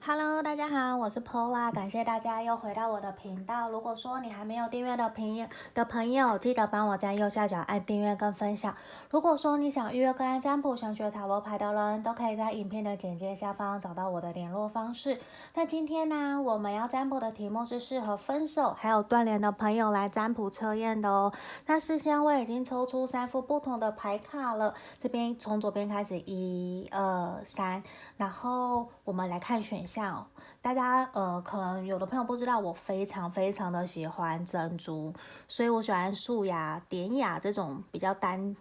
Hello，大家好，我是 Pola，感谢大家又回到我的频道。如果说你还没有订阅的朋友的朋友，记得帮我在右下角按订阅跟分享。如果说你想预约个案占卜、想学塔罗牌的人，都可以在影片的简介下方找到我的联络方式。那今天呢，我们要占卜的题目是适合分手还有断联的朋友来占卜测验的哦。那事先我已经抽出三副不同的牌卡了，这边从左边开始，一二三，然后我们来看选项。大家呃，可能有的朋友不知道，我非常非常的喜欢珍珠，所以我喜欢素雅、典雅这种比较单，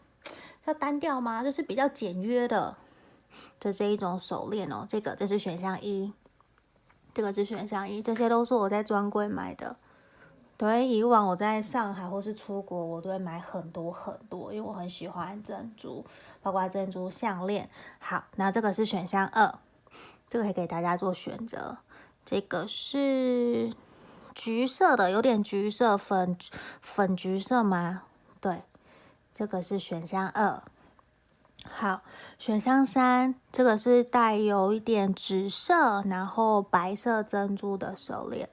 叫单调吗？就是比较简约的的这一种手链哦。这个这是选项一，这个是选项一，这些都是我在专柜买的。对，以往我在上海或是出国，我都会买很多很多，因为我很喜欢珍珠，包括珍珠项链。好，那这个是选项二。这个可以给大家做选择，这个是橘色的，有点橘色粉粉橘色吗？对，这个是选项二。好，选项三，这个是带有一点紫色，然后白色珍珠的手链。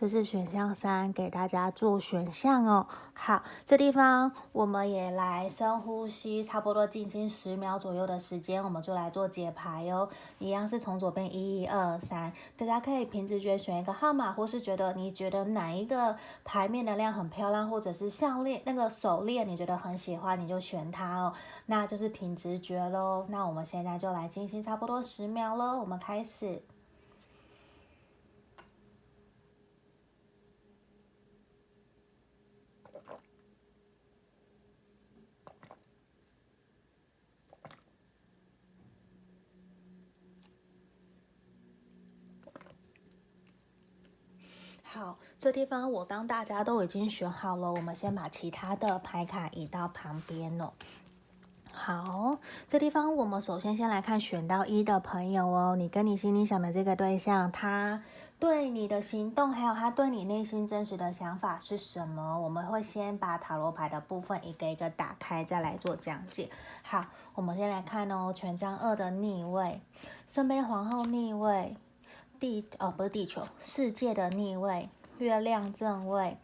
这是选项三，给大家做选项哦。好，这地方我们也来深呼吸，差不多静心十秒左右的时间，我们就来做解牌哦。一样是从左边一、二、三，大家可以凭直觉选一个号码，或是觉得你觉得哪一个牌面能量很漂亮，或者是项链那个手链你觉得很喜欢，你就选它哦。那就是凭直觉喽。那我们现在就来静心差不多十秒喽，我们开始。好，这地方我当大家都已经选好了，我们先把其他的牌卡移到旁边了。好，这地方我们首先先来看选到一的朋友哦，你跟你心里想的这个对象，他对你的行动，还有他对你内心真实的想法是什么？我们会先把塔罗牌的部分一个一个打开，再来做讲解。好，我们先来看哦，权杖二的逆位，圣杯皇后逆位。地哦，不是地球，世界的逆位，月亮正位。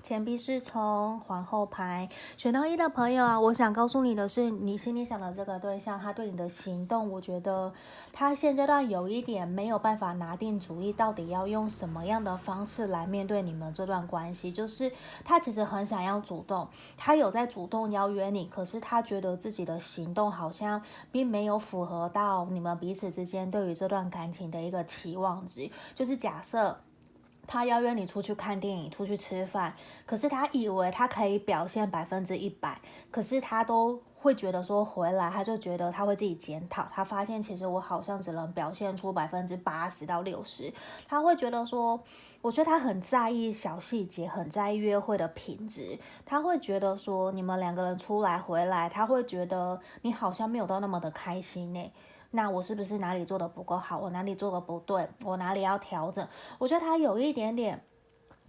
钱币侍从皇后牌，选到一的朋友啊，我想告诉你的是，你心里想的这个对象，他对你的行动，我觉得他现阶段有一点没有办法拿定主意，到底要用什么样的方式来面对你们这段关系。就是他其实很想要主动，他有在主动邀约你，可是他觉得自己的行动好像并没有符合到你们彼此之间对于这段感情的一个期望值。就是假设。他邀约你出去看电影，出去吃饭，可是他以为他可以表现百分之一百，可是他都会觉得说回来，他就觉得他会自己检讨，他发现其实我好像只能表现出百分之八十到六十，他会觉得说，我觉得他很在意小细节，很在意约会的品质，他会觉得说你们两个人出来回来，他会觉得你好像没有到那么的开心呢。那我是不是哪里做的不够好？我哪里做的不对？我哪里要调整？我觉得他有一点点，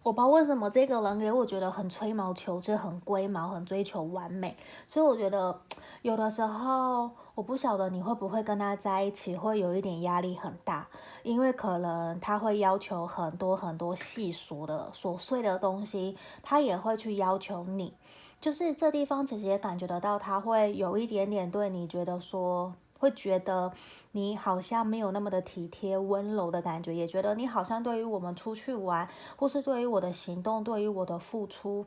我不知道为什么这个人给我觉得很吹毛求疵，很龟毛，很追求完美。所以我觉得有的时候，我不晓得你会不会跟他在一起，会有一点压力很大，因为可能他会要求很多很多细琐的琐碎的东西，他也会去要求你。就是这地方其实也感觉得到，他会有一点点对你觉得说。会觉得你好像没有那么的体贴温柔的感觉，也觉得你好像对于我们出去玩，或是对于我的行动，对于我的付出，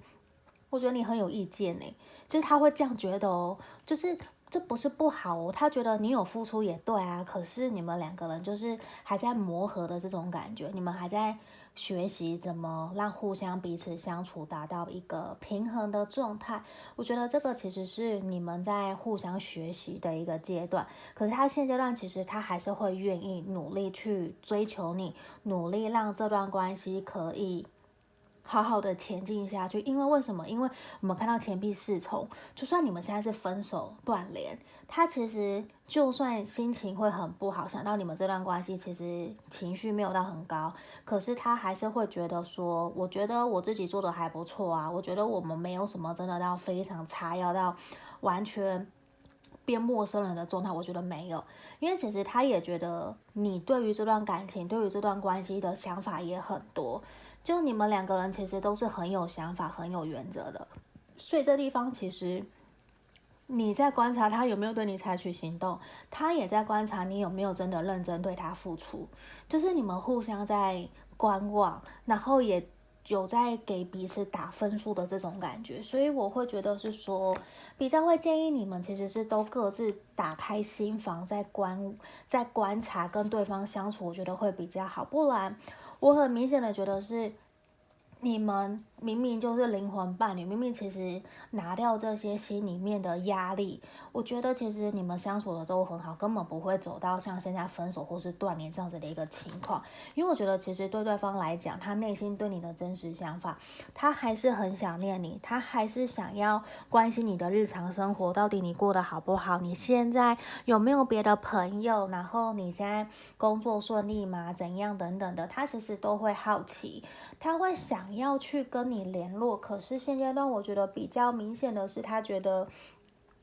我觉得你很有意见呢。就是他会这样觉得哦，就是这不是不好哦，他觉得你有付出也对啊，可是你们两个人就是还在磨合的这种感觉，你们还在。学习怎么让互相彼此相处达到一个平衡的状态，我觉得这个其实是你们在互相学习的一个阶段。可是他现阶段其实他还是会愿意努力去追求你，努力让这段关系可以。好好的前进下去，因为为什么？因为我们看到钱币侍从，就算你们现在是分手断联，他其实就算心情会很不好，想到你们这段关系，其实情绪没有到很高，可是他还是会觉得说，我觉得我自己做的还不错啊，我觉得我们没有什么真的到非常差，要到完全。变陌生人的状态，我觉得没有，因为其实他也觉得你对于这段感情，对于这段关系的想法也很多，就你们两个人其实都是很有想法、很有原则的，所以这地方其实你在观察他有没有对你采取行动，他也在观察你有没有真的认真对他付出，就是你们互相在观望，然后也。有在给彼此打分数的这种感觉，所以我会觉得是说，比较会建议你们其实是都各自打开心房，在观在观察跟对方相处，我觉得会比较好。不然，我很明显的觉得是。你们明明就是灵魂伴侣，明明其实拿掉这些心里面的压力，我觉得其实你们相处的都很好，根本不会走到像现在分手或是断联这样子的一个情况。因为我觉得其实对对方来讲，他内心对你的真实想法，他还是很想念你，他还是想要关心你的日常生活，到底你过得好不好？你现在有没有别的朋友？然后你现在工作顺利吗？怎样等等的，他其实都会好奇。他会想要去跟你联络，可是现阶段我觉得比较明显的是，他觉得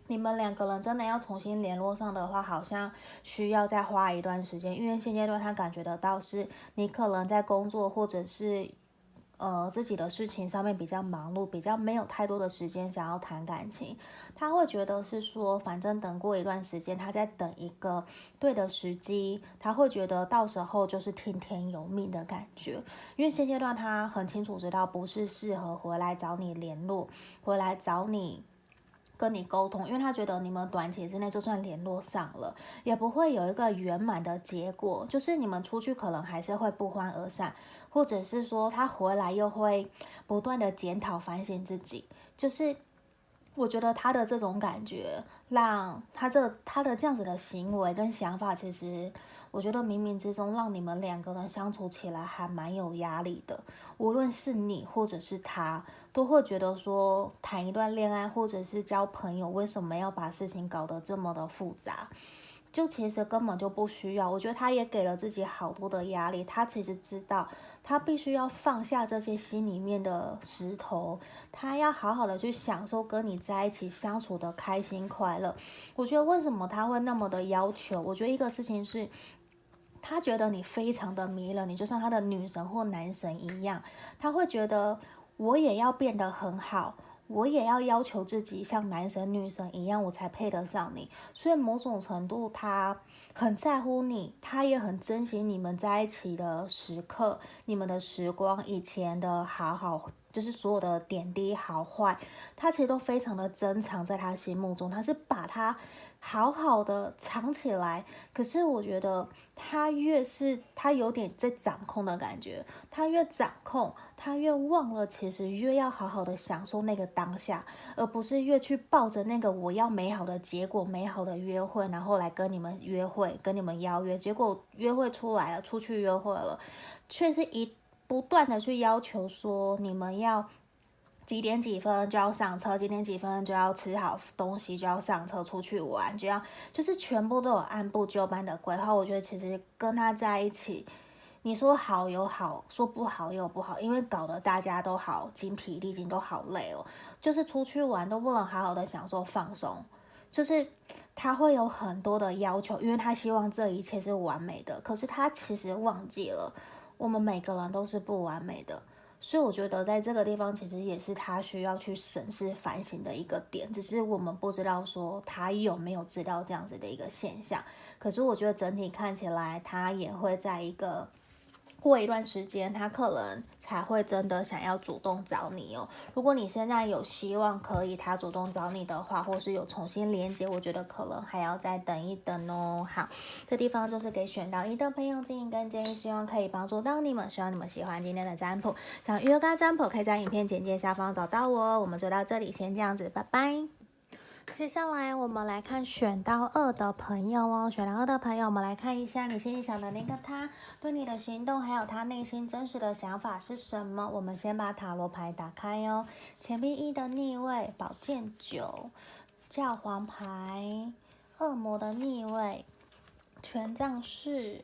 你们两个人真的要重新联络上的话，好像需要再花一段时间，因为现阶段他感觉得到是你可能在工作或者是。呃，自己的事情上面比较忙碌，比较没有太多的时间想要谈感情。他会觉得是说，反正等过一段时间，他在等一个对的时机。他会觉得到时候就是听天由命的感觉。因为现阶段他很清楚知道不是适合回来找你联络，回来找你跟你沟通，因为他觉得你们短期之内就算联络上了，也不会有一个圆满的结果，就是你们出去可能还是会不欢而散。或者是说他回来又会不断的检讨反省自己，就是我觉得他的这种感觉，让他这他的这样子的行为跟想法，其实我觉得冥冥之中让你们两个人相处起来还蛮有压力的。无论是你或者是他，都会觉得说谈一段恋爱或者是交朋友，为什么要把事情搞得这么的复杂？就其实根本就不需要。我觉得他也给了自己好多的压力，他其实知道。他必须要放下这些心里面的石头，他要好好的去享受跟你在一起相处的开心快乐。我觉得为什么他会那么的要求？我觉得一个事情是，他觉得你非常的迷人，你就像他的女神或男神一样，他会觉得我也要变得很好。我也要要求自己像男神女神一样，我才配得上你。所以某种程度，他很在乎你，他也很珍惜你们在一起的时刻，你们的时光，以前的好好，就是所有的点滴好坏，他其实都非常的珍藏在他心目中。他是把他。好好的藏起来，可是我觉得他越是他有点在掌控的感觉，他越掌控，他越忘了其实越要好好的享受那个当下，而不是越去抱着那个我要美好的结果、美好的约会，然后来跟你们约会、跟你们邀约，结果约会出来了，出去约会了，却是一不断的去要求说你们要。几点几分就要上车，几点几分就要吃好东西，就要上车出去玩，就要就是全部都有按部就班的规划。我觉得其实跟他在一起，你说好有好，说不好有不好，因为搞得大家都好精疲力尽，都好累哦。就是出去玩都不能好好的享受放松，就是他会有很多的要求，因为他希望这一切是完美的。可是他其实忘记了，我们每个人都是不完美的。所以我觉得在这个地方，其实也是他需要去审视反省的一个点，只是我们不知道说他有没有知道这样子的一个现象。可是我觉得整体看起来，他也会在一个。过一段时间，他可能才会真的想要主动找你哦。如果你现在有希望可以他主动找你的话，或是有重新连接，我觉得可能还要再等一等哦。好，这地方就是给选到一的朋友建议跟建议，希望可以帮助到你们。希望你们喜欢今天的占卜。想预约跟占卜，可以在影片简介下方找到我哦。我们就到这里，先这样子，拜拜。接下来我们来看选到二的朋友哦，选到二的朋友，我们来看一下你心里想的那个他对你的行动，还有他内心真实的想法是什么？我们先把塔罗牌打开哦，钱币一的逆位，宝剑九，教皇牌，恶魔的逆位，权杖四，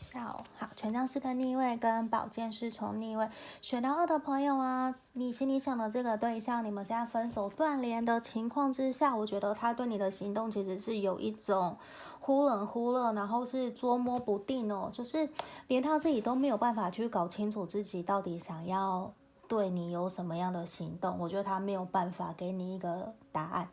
笑，好，权杖四的逆位跟宝剑侍从逆位，选到二的朋友啊，你心里想的这个对象，你们现在分手断联的情况之下，我觉得他对你的行动其实是有一种忽冷忽热，然后是捉摸不定哦，就是连他自己都没有办法去搞清楚自己到底想要对你有什么样的行动，我觉得他没有办法给你一个答案。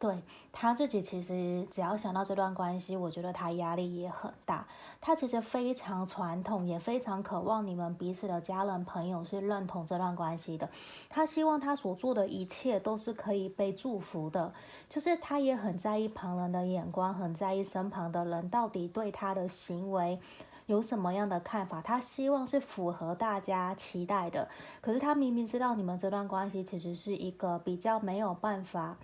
对，他自己其实只要想到这段关系，我觉得他压力也很大。他其实非常传统，也非常渴望你们彼此的家人朋友是认同这段关系的。他希望他所做的一切都是可以被祝福的，就是他也很在意旁人的眼光，很在意身旁的人到底对他的行为有什么样的看法。他希望是符合大家期待的，可是他明明知道你们这段关系其实是一个比较没有办法。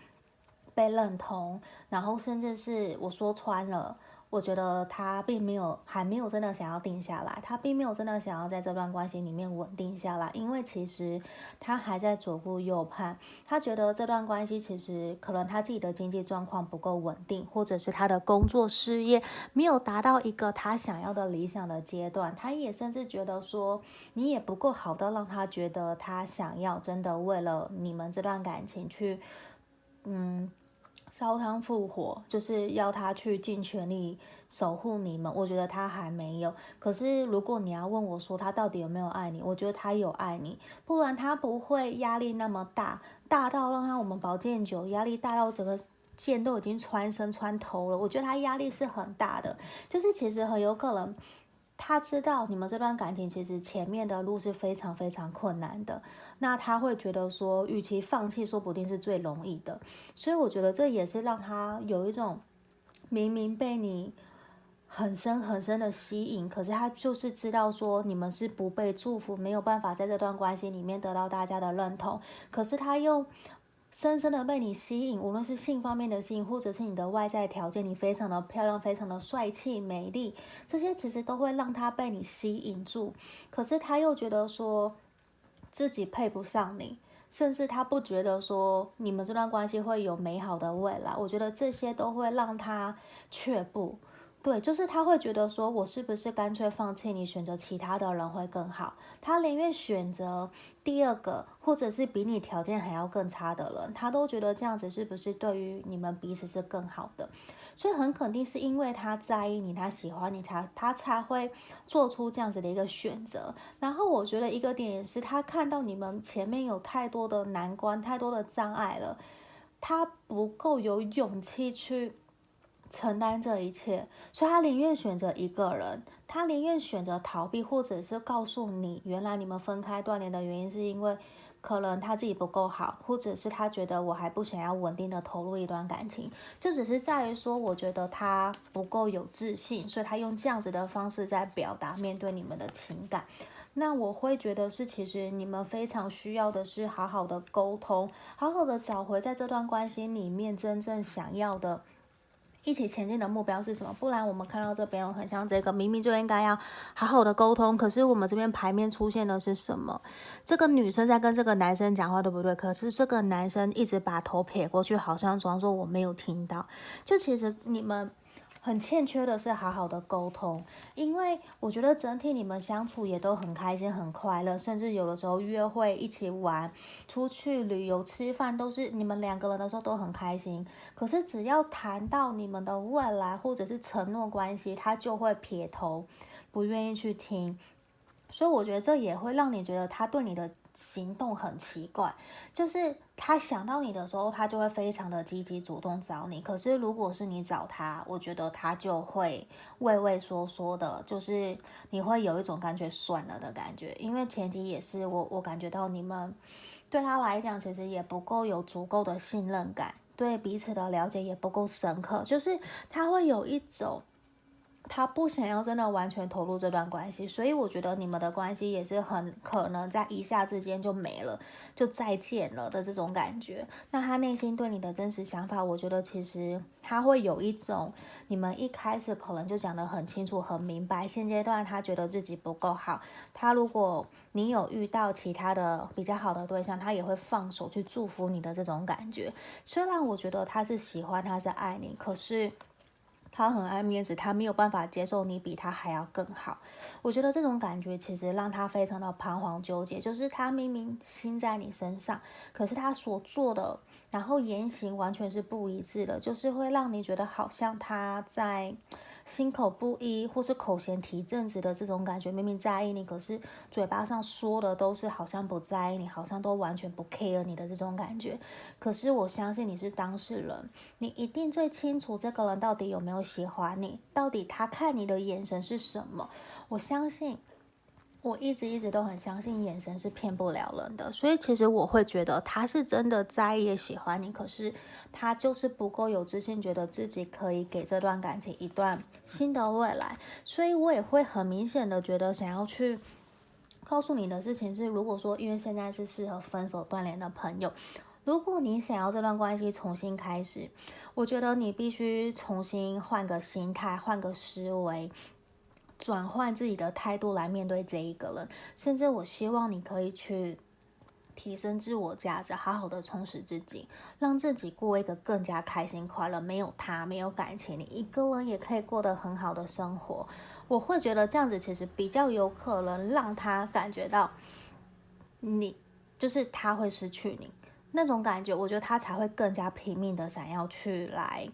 被认同，然后甚至是我说穿了，我觉得他并没有，还没有真的想要定下来，他并没有真的想要在这段关系里面稳定下来，因为其实他还在左顾右盼，他觉得这段关系其实可能他自己的经济状况不够稳定，或者是他的工作事业没有达到一个他想要的理想的阶段，他也甚至觉得说你也不够好的让他觉得他想要真的为了你们这段感情去，嗯。烧汤复活，就是要他去尽全力守护你们。我觉得他还没有。可是如果你要问我说他到底有没有爱你，我觉得他有爱你，不然他不会压力那么大，大到让他我们宝剑九压力大到整个剑都已经穿身穿头了。我觉得他压力是很大的，就是其实很有可能。他知道你们这段感情其实前面的路是非常非常困难的，那他会觉得说，与其放弃，说不定是最容易的。所以我觉得这也是让他有一种明明被你很深很深的吸引，可是他就是知道说你们是不被祝福，没有办法在这段关系里面得到大家的认同，可是他又。深深的被你吸引，无论是性方面的吸引，或者是你的外在条件，你非常的漂亮，非常的帅气、美丽，这些其实都会让他被你吸引住。可是他又觉得说自己配不上你，甚至他不觉得说你们这段关系会有美好的未来。我觉得这些都会让他却步。对，就是他会觉得说，我是不是干脆放弃你，选择其他的人会更好？他宁愿选择第二个，或者是比你条件还要更差的人，他都觉得这样子是不是对于你们彼此是更好的？所以很肯定是因为他在意你，他喜欢你，他他才会做出这样子的一个选择。然后我觉得一个点也是，他看到你们前面有太多的难关，太多的障碍了，他不够有勇气去。承担这一切，所以他宁愿选择一个人，他宁愿选择逃避，或者是告诉你，原来你们分开断联的原因是因为可能他自己不够好，或者是他觉得我还不想要稳定的投入一段感情，就只是在于说，我觉得他不够有自信，所以他用这样子的方式在表达面对你们的情感。那我会觉得是，其实你们非常需要的是好好的沟通，好好的找回在这段关系里面真正想要的。一起前进的目标是什么？不然我们看到这边很像这个，明明就应该要好好的沟通，可是我们这边牌面出现的是什么？这个女生在跟这个男生讲话，对不对？可是这个男生一直把头撇过去，好像装作我没有听到。就其实你们。很欠缺的是好好的沟通，因为我觉得整体你们相处也都很开心、很快乐，甚至有的时候约会、一起玩、出去旅游、吃饭，都是你们两个人的时候都很开心。可是只要谈到你们的未来或者是承诺关系，他就会撇头，不愿意去听。所以我觉得这也会让你觉得他对你的。行动很奇怪，就是他想到你的时候，他就会非常的积极主动找你。可是如果是你找他，我觉得他就会畏畏缩缩的，就是你会有一种感觉算了的感觉。因为前提也是我，我感觉到你们对他来讲，其实也不够有足够的信任感，对彼此的了解也不够深刻，就是他会有一种。他不想要真的完全投入这段关系，所以我觉得你们的关系也是很可能在一下之间就没了，就再见了的这种感觉。那他内心对你的真实想法，我觉得其实他会有一种，你们一开始可能就讲得很清楚、很明白。现阶段他觉得自己不够好，他如果你有遇到其他的比较好的对象，他也会放手去祝福你的这种感觉。虽然我觉得他是喜欢，他是爱你，可是。他很爱面子，他没有办法接受你比他还要更好。我觉得这种感觉其实让他非常的彷徨纠结，就是他明明心在你身上，可是他所做的，然后言行完全是不一致的，就是会让你觉得好像他在。心口不一，或是口嫌提正直的这种感觉，明明在意你，可是嘴巴上说的都是好像不在意你，好像都完全不 care 你的这种感觉。可是我相信你是当事人，你一定最清楚这个人到底有没有喜欢你，到底他看你的眼神是什么。我相信。我一直一直都很相信眼神是骗不了人的，所以其实我会觉得他是真的在意喜欢你，可是他就是不够有自信，觉得自己可以给这段感情一段新的未来，所以我也会很明显的觉得想要去告诉你的事情是，如果说因为现在是适合分手断联的朋友，如果你想要这段关系重新开始，我觉得你必须重新换个心态，换个思维。转换自己的态度来面对这一个人，甚至我希望你可以去提升自我价值，好好的充实自己，让自己过一个更加开心快乐。没有他，没有感情，你一个人也可以过得很好的生活。我会觉得这样子其实比较有可能让他感觉到你就是他会失去你那种感觉，我觉得他才会更加拼命的想要去来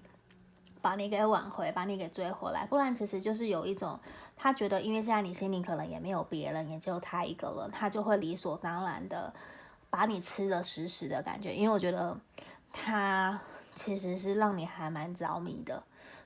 把你给挽回，把你给追回来。不然其实就是有一种。他觉得，因为现在你心里可能也没有别人，也只有他一个人，他就会理所当然的把你吃的死死的感觉。因为我觉得他其实是让你还蛮着迷的，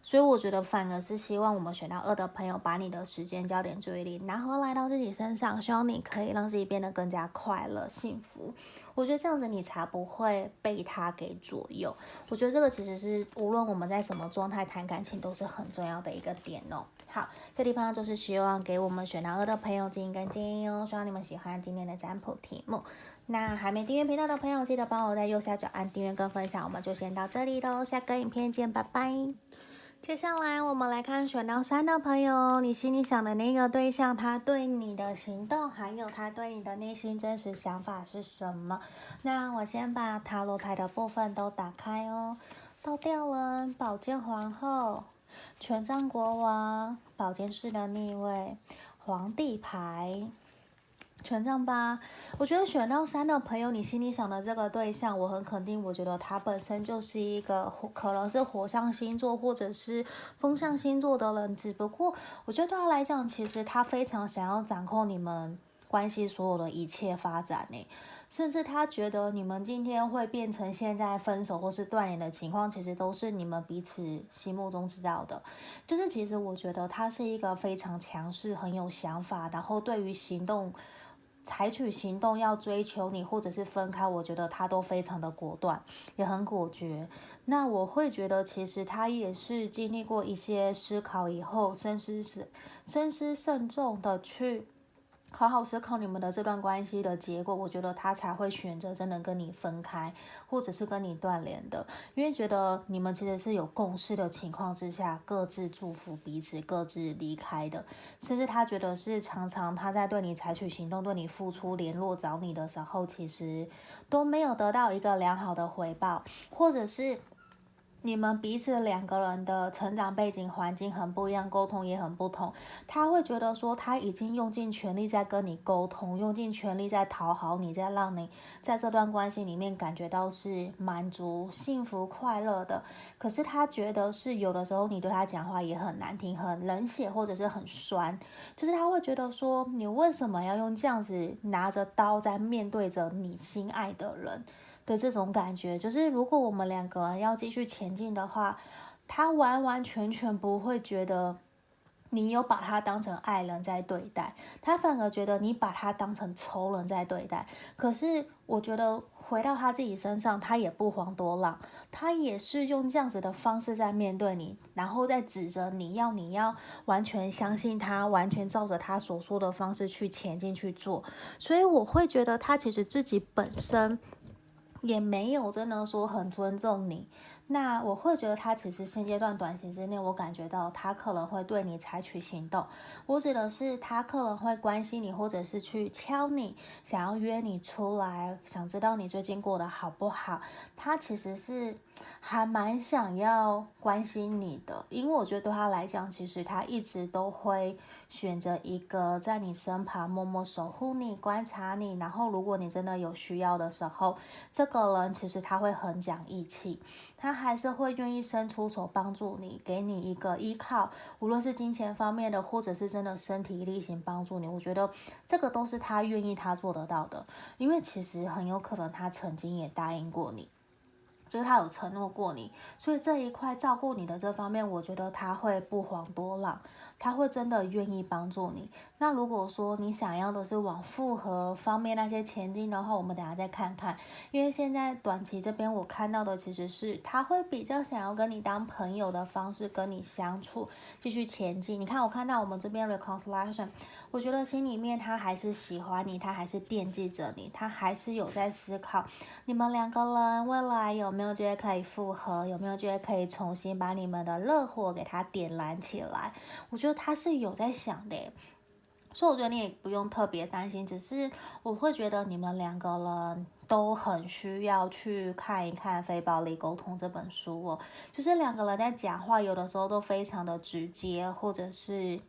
所以我觉得反而是希望我们选到二的朋友，把你的时间、焦点、注意力拿回来到自己身上，希望你可以让自己变得更加快乐、幸福。我觉得这样子你才不会被他给左右。我觉得这个其实是无论我们在什么状态谈感情都是很重要的一个点哦。好，这地方就是希望给我们选到二的朋友建议跟建议哦，希望你们喜欢今天的占卜题目。那还没订阅频道的朋友，记得帮我在右下角按订阅跟分享。我们就先到这里喽，下个影片见，拜拜。接下来我们来看选到三的朋友，你心里想的那个对象，他对你的行动，还有他对你的内心真实想法是什么？那我先把塔罗牌的部分都打开哦，倒吊人，宝剑皇后。权杖国王，宝剑四的逆位，皇帝牌，权杖八。我觉得选到三的朋友，你心里想的这个对象，我很肯定。我觉得他本身就是一个可能是火象星座或者是风象星座的人，只不过我觉得对他来讲，其实他非常想要掌控你们关系所有的一切发展呢。甚至他觉得你们今天会变成现在分手或是断联的情况，其实都是你们彼此心目中知道的。就是其实我觉得他是一个非常强势、很有想法，然后对于行动、采取行动要追求你或者是分开，我觉得他都非常的果断，也很果决。那我会觉得其实他也是经历过一些思考以后，深思是深思慎重的去。好好思考你们的这段关系的结果，我觉得他才会选择真的跟你分开，或者是跟你断联的，因为觉得你们其实是有共识的情况之下，各自祝福彼此，各自离开的，甚至他觉得是常常他在对你采取行动、对你付出、联络找你的时候，其实都没有得到一个良好的回报，或者是。你们彼此两个人的成长背景环境很不一样，沟通也很不同。他会觉得说他已经用尽全力在跟你沟通，用尽全力在讨好你，在让你在这段关系里面感觉到是满足、幸福、快乐的。可是他觉得是有的时候你对他讲话也很难听，很冷血或者是很酸，就是他会觉得说你为什么要用这样子拿着刀在面对着你心爱的人？的这种感觉，就是如果我们两个人要继续前进的话，他完完全全不会觉得你有把他当成爱人在对待，他反而觉得你把他当成仇人在对待。可是我觉得回到他自己身上，他也不遑多让，他也是用这样子的方式在面对你，然后再指责你要你要完全相信他，完全照着他所说的方式去前进去做。所以我会觉得他其实自己本身。也没有真的说很尊重你，那我会觉得他其实现阶段短期之内，我感觉到他可能会对你采取行动。我指的是他可能会关心你，或者是去敲你，想要约你出来，想知道你最近过得好不好。他其实是还蛮想要关心你的，因为我觉得对他来讲，其实他一直都会选择一个在你身旁默默守护你、观察你，然后如果你真的有需要的时候，这个人其实他会很讲义气，他还是会愿意伸出手帮助你，给你一个依靠，无论是金钱方面的，或者是真的身体力行帮助你，我觉得这个都是他愿意他做得到的，因为其实很有可能他曾经也答应过你。就是他有承诺过你，所以这一块照顾你的这方面，我觉得他会不遑多让。他会真的愿意帮助你。那如果说你想要的是往复合方面那些前进的话，我们等下再看看。因为现在短期这边我看到的其实是他会比较想要跟你当朋友的方式跟你相处，继续前进。你看，我看到我们这边 reconciliation，我觉得心里面他还是喜欢你，他还是惦记着你，他还是有在思考你们两个人未来有没有觉得可以复合，有没有觉得可以重新把你们的热火给他点燃起来。我觉得。他是有在想的，所以我觉得你也不用特别担心。只是我会觉得你们两个人都很需要去看一看《非暴力沟通》这本书哦。就是两个人在讲话，有的时候都非常的直接，或者是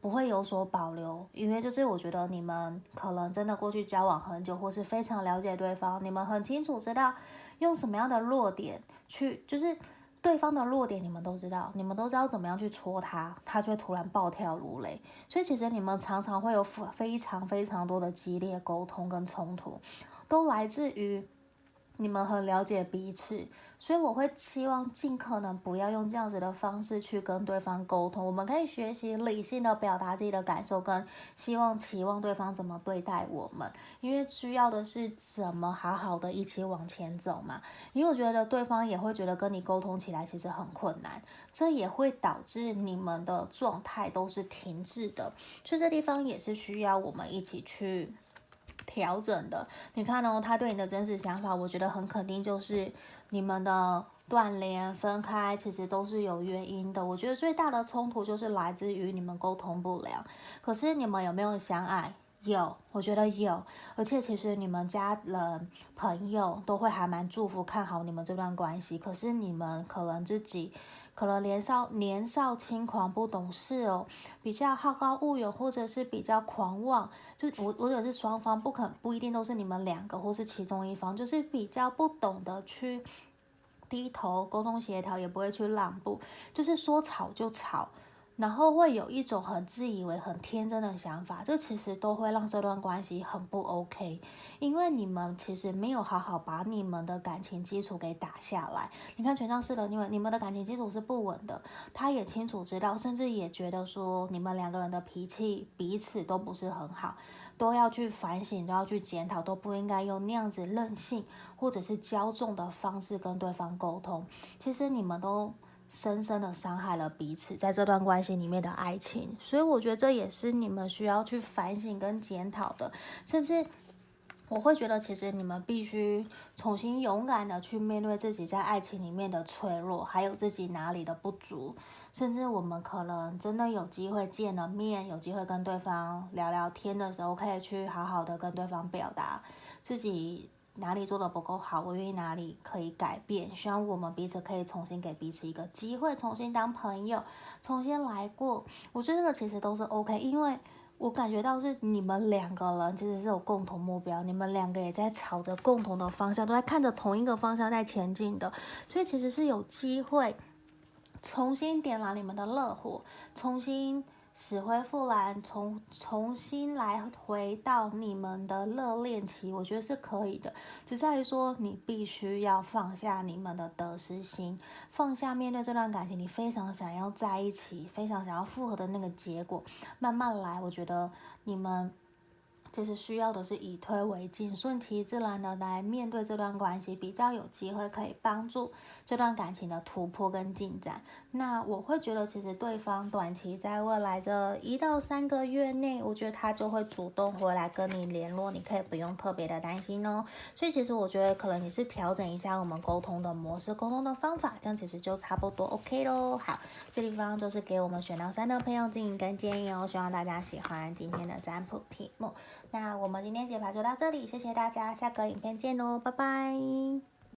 不会有所保留。因为就是我觉得你们可能真的过去交往很久，或是非常了解对方，你们很清楚知道用什么样的弱点去，就是。对方的弱点你们都知道，你们都知道怎么样去戳他，他就会突然暴跳如雷。所以其实你们常常会有非常非常多的激烈沟通跟冲突，都来自于。你们很了解彼此，所以我会期望尽可能不要用这样子的方式去跟对方沟通。我们可以学习理性的表达自己的感受，跟希望期望对方怎么对待我们，因为需要的是怎么好好的一起往前走嘛。因为我觉得对方也会觉得跟你沟通起来其实很困难，这也会导致你们的状态都是停滞的，所以这地方也是需要我们一起去。调整的，你看哦，他对你的真实想法，我觉得很肯定，就是你们的断联、分开，其实都是有原因的。我觉得最大的冲突就是来自于你们沟通不良。可是你们有没有相爱？有，我觉得有。而且其实你们家人、朋友都会还蛮祝福、看好你们这段关系。可是你们可能自己。可能年少年少轻狂不懂事哦，比较好高骛远，或者是比较狂妄，就我我者是双方不肯不一定都是你们两个，或是其中一方，就是比较不懂得去低头沟通协调，也不会去让步，就是说吵就吵。然后会有一种很自以为很天真的想法，这其实都会让这段关系很不 OK，因为你们其实没有好好把你们的感情基础给打下来。你看权杖四的，因为你们的感情基础是不稳的，他也清楚知道，甚至也觉得说你们两个人的脾气彼此都不是很好，都要去反省，都要去检讨，都不应该用那样子任性或者是骄纵的方式跟对方沟通。其实你们都。深深的伤害了彼此，在这段关系里面的爱情，所以我觉得这也是你们需要去反省跟检讨的。甚至我会觉得，其实你们必须重新勇敢的去面对自己在爱情里面的脆弱，还有自己哪里的不足。甚至我们可能真的有机会见了面，有机会跟对方聊聊天的时候，可以去好好的跟对方表达自己。哪里做的不够好，我愿意哪里可以改变。希望我们彼此可以重新给彼此一个机会，重新当朋友，重新来过。我觉得这个其实都是 OK，因为我感觉到是你们两个人其实是有共同目标，你们两个也在朝着共同的方向，都在看着同一个方向在前进的，所以其实是有机会重新点燃你们的热火，重新。死灰复燃，重重新来回到你们的热恋期，我觉得是可以的。只在于说，你必须要放下你们的得失心，放下面对这段感情，你非常想要在一起，非常想要复合的那个结果，慢慢来。我觉得你们。其实需要的是以退为进，顺其自然的来面对这段关系，比较有机会可以帮助这段感情的突破跟进展。那我会觉得，其实对方短期在未来的一到三个月内，我觉得他就会主动回来跟你联络，你可以不用特别的担心哦。所以其实我觉得，可能你是调整一下我们沟通的模式、沟通的方法，这样其实就差不多 OK 咯。好，这地方就是给我们选到三的朋友建议跟建议哦，希望大家喜欢今天的占卜题目。那我们今天解牌就到这里，谢谢大家，下个影片见喽，拜拜。